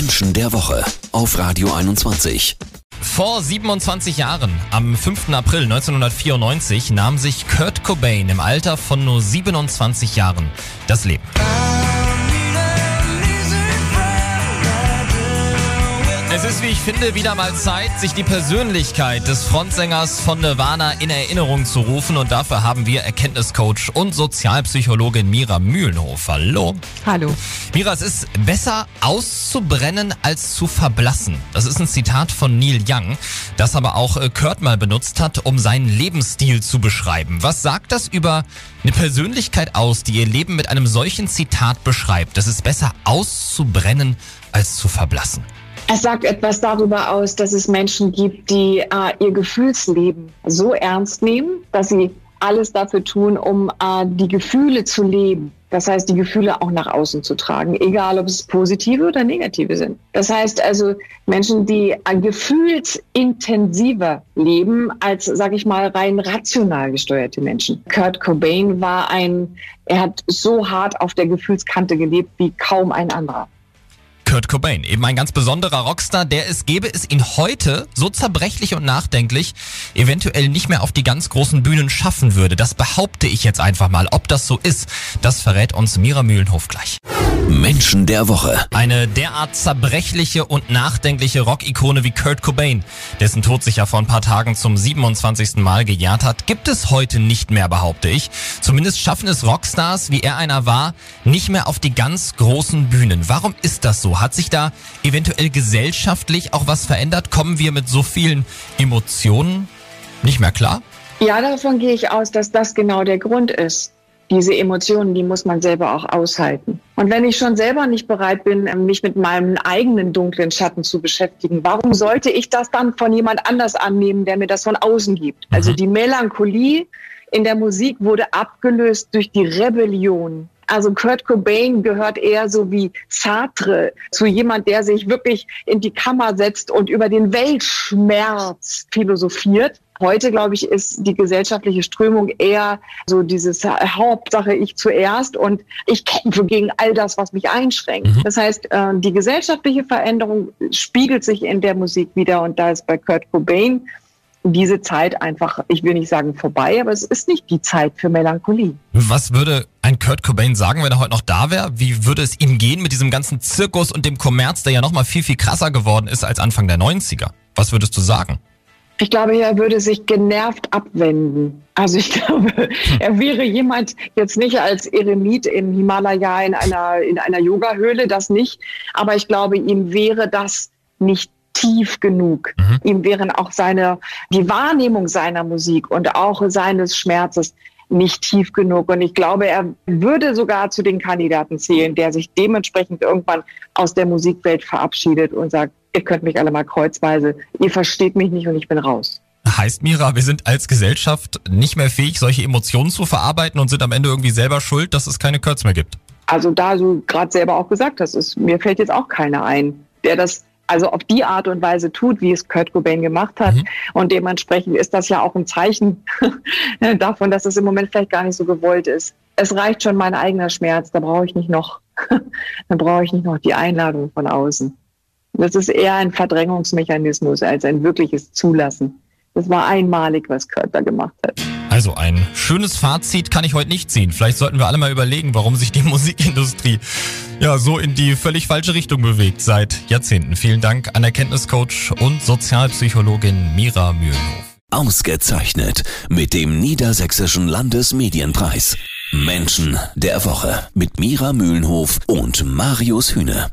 Menschen der Woche auf Radio 21. Vor 27 Jahren, am 5. April 1994, nahm sich Kurt Cobain im Alter von nur 27 Jahren das Leben. Es ist, wie ich finde, wieder mal Zeit, sich die Persönlichkeit des Frontsängers von Nirvana in Erinnerung zu rufen. Und dafür haben wir Erkenntniscoach und Sozialpsychologin Mira Mühlenhof. Hallo. Hallo. Mira, es ist besser auszubrennen als zu verblassen. Das ist ein Zitat von Neil Young, das aber auch äh, Kurt mal benutzt hat, um seinen Lebensstil zu beschreiben. Was sagt das über eine Persönlichkeit aus, die ihr Leben mit einem solchen Zitat beschreibt? Es ist besser auszubrennen als zu verblassen. Es sagt etwas darüber aus, dass es Menschen gibt, die äh, ihr Gefühlsleben so ernst nehmen, dass sie alles dafür tun, um äh, die Gefühle zu leben. Das heißt, die Gefühle auch nach außen zu tragen, egal ob es positive oder negative sind. Das heißt also Menschen, die äh, gefühlsintensiver leben als, sag ich mal, rein rational gesteuerte Menschen. Kurt Cobain war ein, er hat so hart auf der Gefühlskante gelebt wie kaum ein anderer. Kurt Cobain, eben ein ganz besonderer Rockstar, der es gäbe es ihn heute so zerbrechlich und nachdenklich eventuell nicht mehr auf die ganz großen Bühnen schaffen würde. Das behaupte ich jetzt einfach mal. Ob das so ist, das verrät uns Mira Mühlenhof gleich. Menschen der Woche. Eine derart zerbrechliche und nachdenkliche Rockikone wie Kurt Cobain, dessen Tod sich ja vor ein paar Tagen zum 27. Mal gejährt hat, gibt es heute nicht mehr, behaupte ich. Zumindest schaffen es Rockstars, wie er einer war, nicht mehr auf die ganz großen Bühnen. Warum ist das so? Hat sich da eventuell gesellschaftlich auch was verändert? Kommen wir mit so vielen Emotionen nicht mehr klar? Ja, davon gehe ich aus, dass das genau der Grund ist. Diese Emotionen, die muss man selber auch aushalten. Und wenn ich schon selber nicht bereit bin, mich mit meinem eigenen dunklen Schatten zu beschäftigen, warum sollte ich das dann von jemand anders annehmen, der mir das von außen gibt? Also mhm. die Melancholie in der Musik wurde abgelöst durch die Rebellion also Kurt Cobain gehört eher so wie Sartre zu jemand, der sich wirklich in die Kammer setzt und über den Weltschmerz philosophiert. Heute, glaube ich, ist die gesellschaftliche Strömung eher so dieses Hauptsache ich zuerst und ich kämpfe gegen all das, was mich einschränkt. Mhm. Das heißt, äh, die gesellschaftliche Veränderung spiegelt sich in der Musik wieder und da ist bei Kurt Cobain diese Zeit einfach, ich will nicht sagen vorbei, aber es ist nicht die Zeit für Melancholie. Was würde ein Kurt Cobain sagen, wenn er heute noch da wäre? Wie würde es ihm gehen mit diesem ganzen Zirkus und dem Kommerz, der ja noch mal viel, viel krasser geworden ist als Anfang der 90er? Was würdest du sagen? Ich glaube, er würde sich genervt abwenden. Also ich glaube, er wäre jemand jetzt nicht als Eremit im Himalaya in einer, in einer Yoga-Höhle, das nicht. Aber ich glaube, ihm wäre das nicht tief genug. Mhm. Ihm wären auch seine, die Wahrnehmung seiner Musik und auch seines Schmerzes nicht tief genug. Und ich glaube, er würde sogar zu den Kandidaten zählen, der sich dementsprechend irgendwann aus der Musikwelt verabschiedet und sagt, ihr könnt mich alle mal kreuzweise, ihr versteht mich nicht und ich bin raus. Heißt Mira, wir sind als Gesellschaft nicht mehr fähig, solche Emotionen zu verarbeiten und sind am Ende irgendwie selber schuld, dass es keine Kurz mehr gibt? Also da du gerade selber auch gesagt hast, ist, mir fällt jetzt auch keiner ein, der das also auf die Art und Weise tut, wie es Kurt Cobain gemacht hat. Mhm. Und dementsprechend ist das ja auch ein Zeichen davon, dass es im Moment vielleicht gar nicht so gewollt ist. Es reicht schon mein eigener Schmerz, da brauche ich nicht noch, da brauche ich nicht noch die Einladung von außen. Das ist eher ein Verdrängungsmechanismus als ein wirkliches Zulassen. Das war einmalig, was da gemacht hat. Also ein schönes Fazit kann ich heute nicht ziehen. Vielleicht sollten wir alle mal überlegen, warum sich die Musikindustrie ja so in die völlig falsche Richtung bewegt seit Jahrzehnten. Vielen Dank an Erkenntniscoach und Sozialpsychologin Mira Mühlenhof. Ausgezeichnet mit dem Niedersächsischen Landesmedienpreis. Menschen der Woche mit Mira Mühlenhof und Marius Hühne.